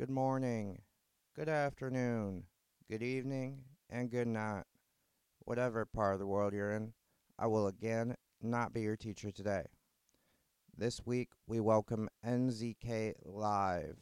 good morning, good afternoon, good evening, and good night. Whatever part of the world you're in, I will again not be your teacher today. This week, we welcome NZK Live.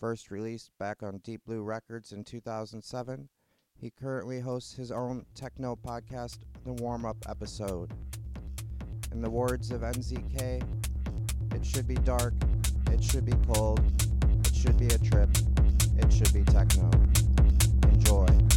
First released back on Deep Blue Records in 2007, he currently hosts his own techno podcast, The Warm Up Episode. In the words of NZK, it should be dark, it should be cold, should be a trip, it should be techno. Enjoy.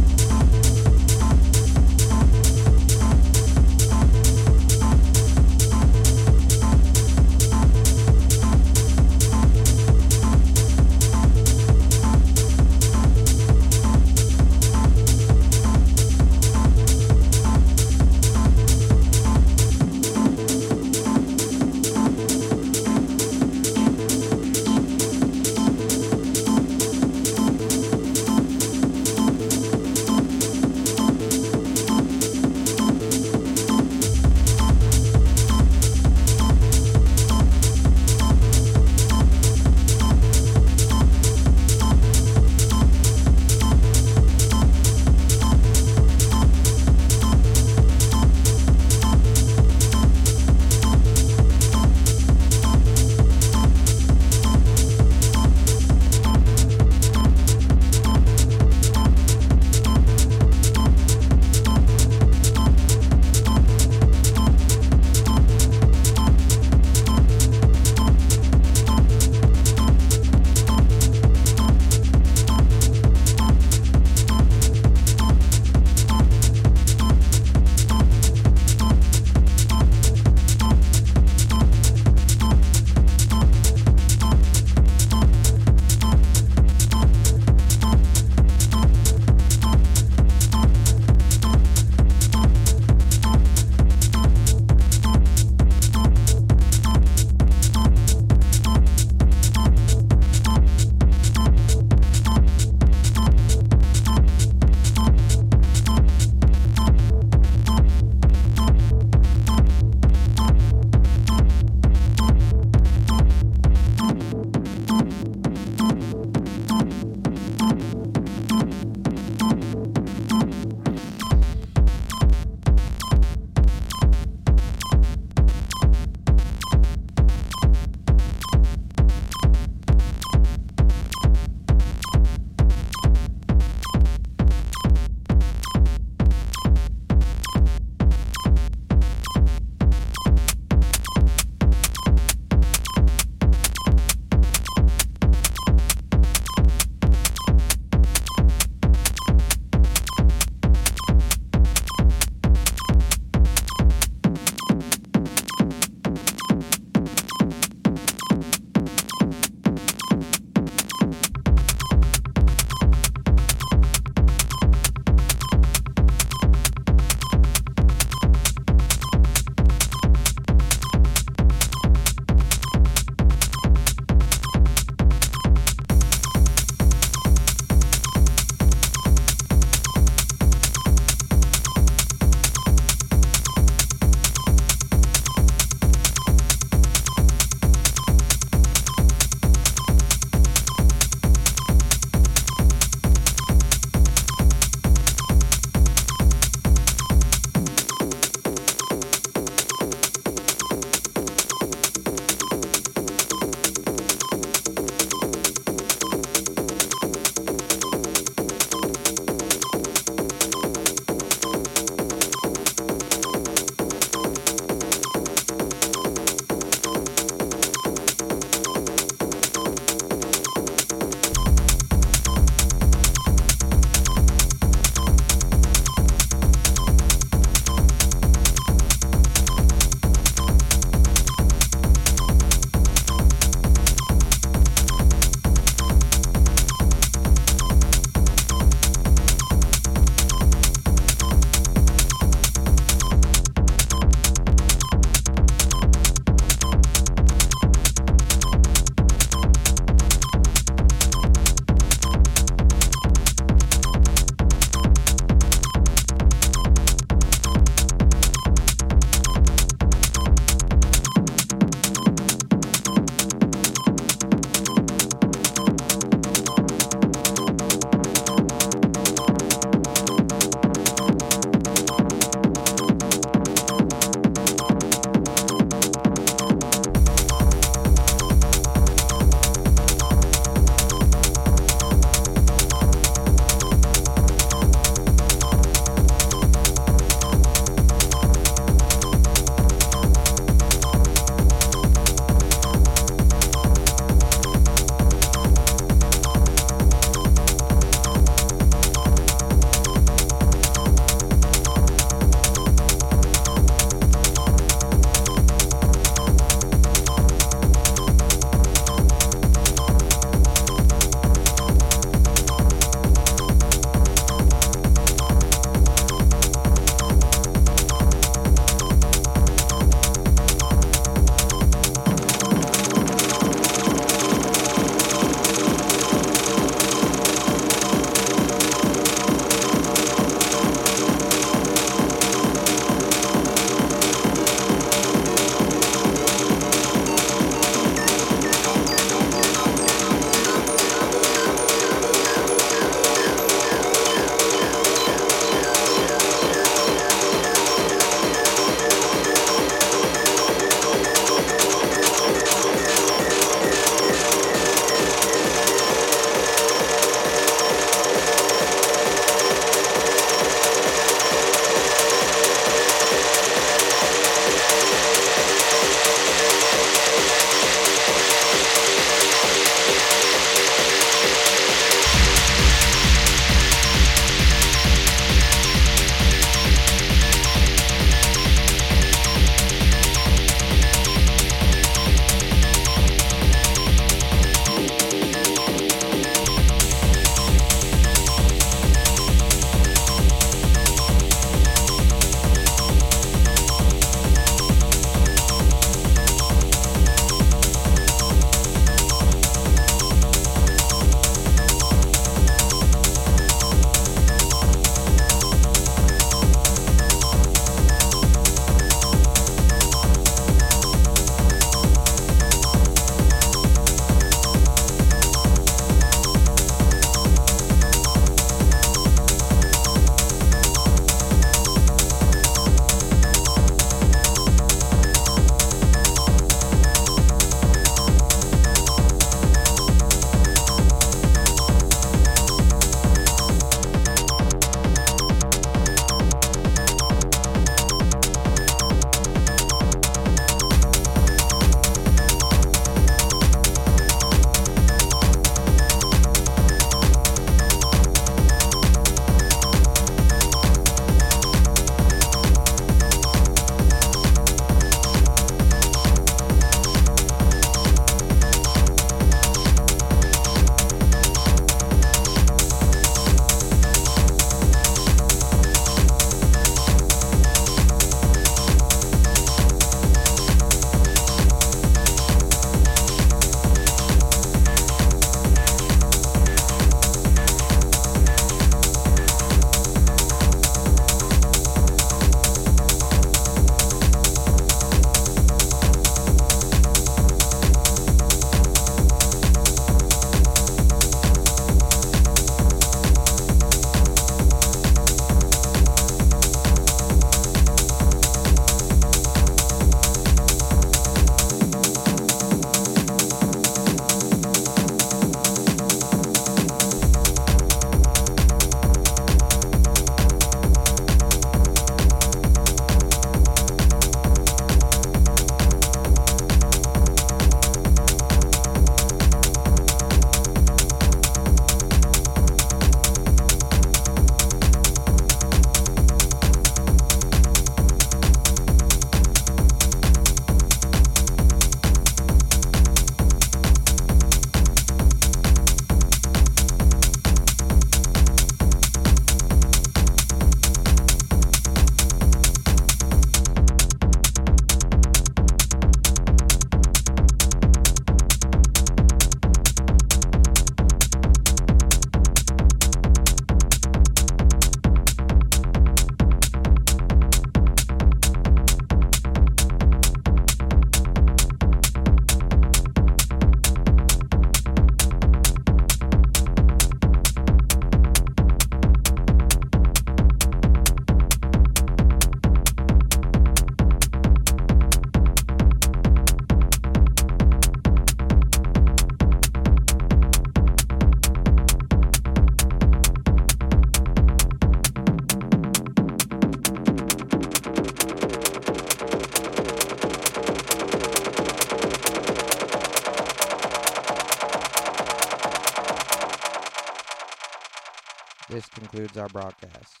Our broadcast.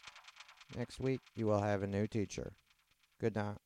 Next week, you will have a new teacher. Good night.